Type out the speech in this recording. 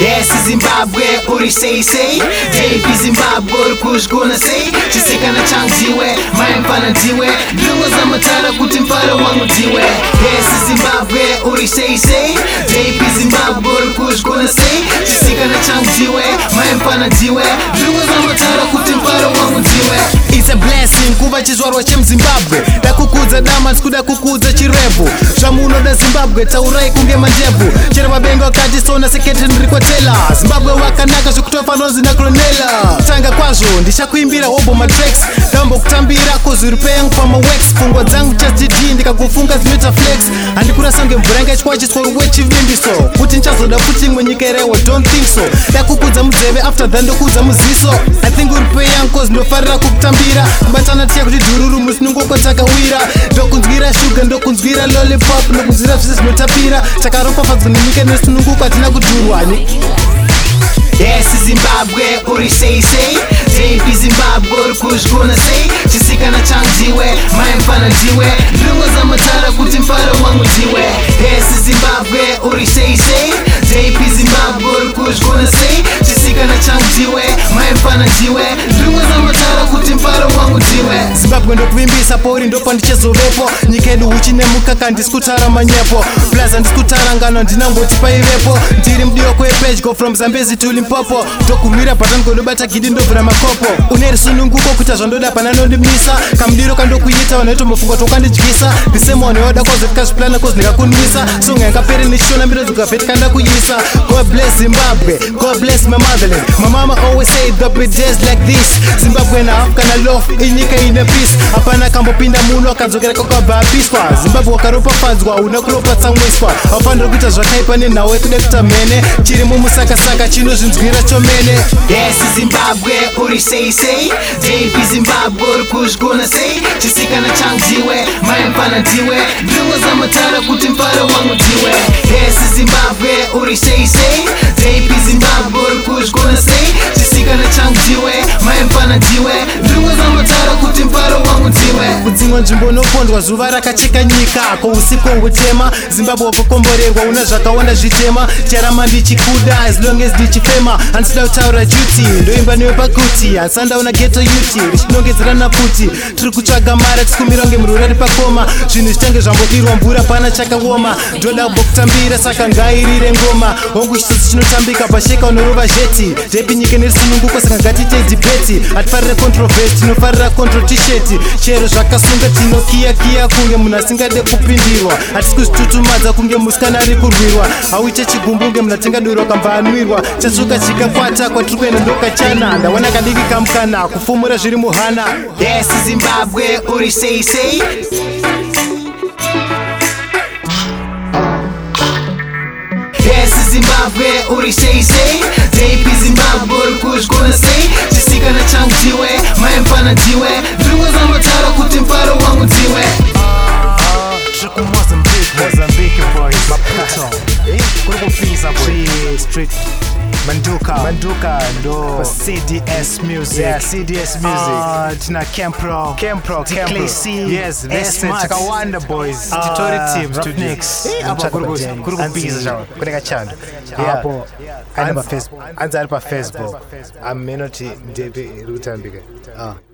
yes zimbabwe uri sei sei tepi zimbabwe uri kuzvigona sei chisikana changdziwe maimfana dziwe ndongoza matara kuti mfaro wangu dziwe yes zimbabwe uri sei sei tepi zimbabwe uri kuzvigona sei chisikana changu dziwe maimfana dziwe ndongoza matara kuti mfaro wangu dziwe hey, kama chizwarwa chem zimbabwe damas kuda kudakukuza chirevu zvamuno da zimbabwe tsaurai kunge manjebu chero vabenga wakati sona sekete ndiri zimbabwe wakanaka zvekutofanonzi nakronela kutanga kwazvo ndichakuimbira obo matrax kutambira kuzuri pengu pamawex pfungwa dzangu chatid ndikakufunga zimetaflex handikurasa kunge mvura inga ichwa chiswaro wechivimbiso kuti nichazoda kuti imwe nyika irewa don't think so dakukudza mudzeve after tha ndokuudza muziso i think uri pei yangu cause ndofarira kukutambira kubatana tiya kuti dhururu musinongoko takawira ndokunzwira shuga ndokunzwira lollipop ndokunzwira zvese zvinotapira takaropafadzwa nenyika inesununguko hatina kudhurwani yes zimbabwe uri sei sei teipi zimbabwe uri kuzvigona sei chisikana changdiwe maimfana ndiwe ndirongo zamatara kuti mfaro wangu ndiwe yes zimbabwe uri sei sei teipi zimbabwe uri kuzvigona sei chisikana changdiwe maimfana ndiwe ndabwe ndokuvimbisa pouri ndopa ndichezovepo nyika yedu huchinemukaka ndisi kutaura manyepo plus handisi kutaura ngano ndinangoti paivepo ndiri mudioko yepedyo from zambezi to limpopo ndokurwira bhatanikondobata gidi ndovhura makopo une risununguko kuita zvandoda pananondimisa kamudiro kandokuita vanhoita mufungwa tokandidyisa ndisemuwane wada kwazofika zviplana kwozvindikakunwisa songa yakaperi ndichitona mbiro dzikavhetikanda kuisa god bless zimbabwe god bless my motherland mamama always say thebe days like this zimbabwe nahafu kana lof inyika ine peace hapana akambopinda muno akadzokera kwakabva apiswa zimbabwe wakaropafadzwa hauna kuropa tsamwiswa haufaniri kuita zvakaipa nenhau yekuda kuta mhene chiri mumusakasaka chinozvinzwira chomene yes zimbabwe uri sei sei dap zimbabwe uri kuzvigona sei chisikana changdiwe maimpana ndiwe ndungo zamatara kuti mfaro wangu ndiwe yes zimbabwe uri sei sei dap zimbabwe uri kuzvigona sei chisikana changu ndiwe maimpana ndiwe ndungo zamatara kuti mfaro Hey. kudzimwe nzvimbo unopondwa zuva rakacheka nyika ko usiku hwekutema zimbabwe wakakomborerwa una zvakawanda zvitema charamba ndichikuda as long as ndichifema handisida kutaura juti ndoimba newe pakuti hasi andaona geto yuti richinongedzerana kuti tiri kutsvaga mari tikumirwa ngemururi ari pakoma zvinhu zvitange zvambodirwa mvura pana chakaoma ndoda kumbokutambira saka ngairire ngoma hongu chitsotsi chinotambika pasheka unorova zheti depi nyika nerisununguko saka ngatiitei dibeti hatifarira controvesi tinofarira controtisheti chero zvaka akasunga tinokiya kiya kunge munhu asingade kupindirwa hatisi kuzvitutumadza kunge musikana ari kurwirwa hauche chigumbu unge munhu atingadurwa anwirwa chasuka chikakwata kwatiri kuenda ndokachana ndawana kadiki kamukana kufumura zviri muhana yes zimbabwe uri sei sei zimbabwe uri sei sei teipi zimbabwe uri kuzvigona sei chisikana changu ndiwe maempana ndiwe Manduka, Manduka ndo CDS Music, yeah, CDS Music. Uh, tuna Kempro, Kempro, Kempro, yes, Smart, Wonder Boys, uh, Tutori Team Studios, hapa kurugu kurugu biza jamaa, kuneka chando hapo, anza Facebook, anza hapa Facebook, amenoti ndebe rutambike ah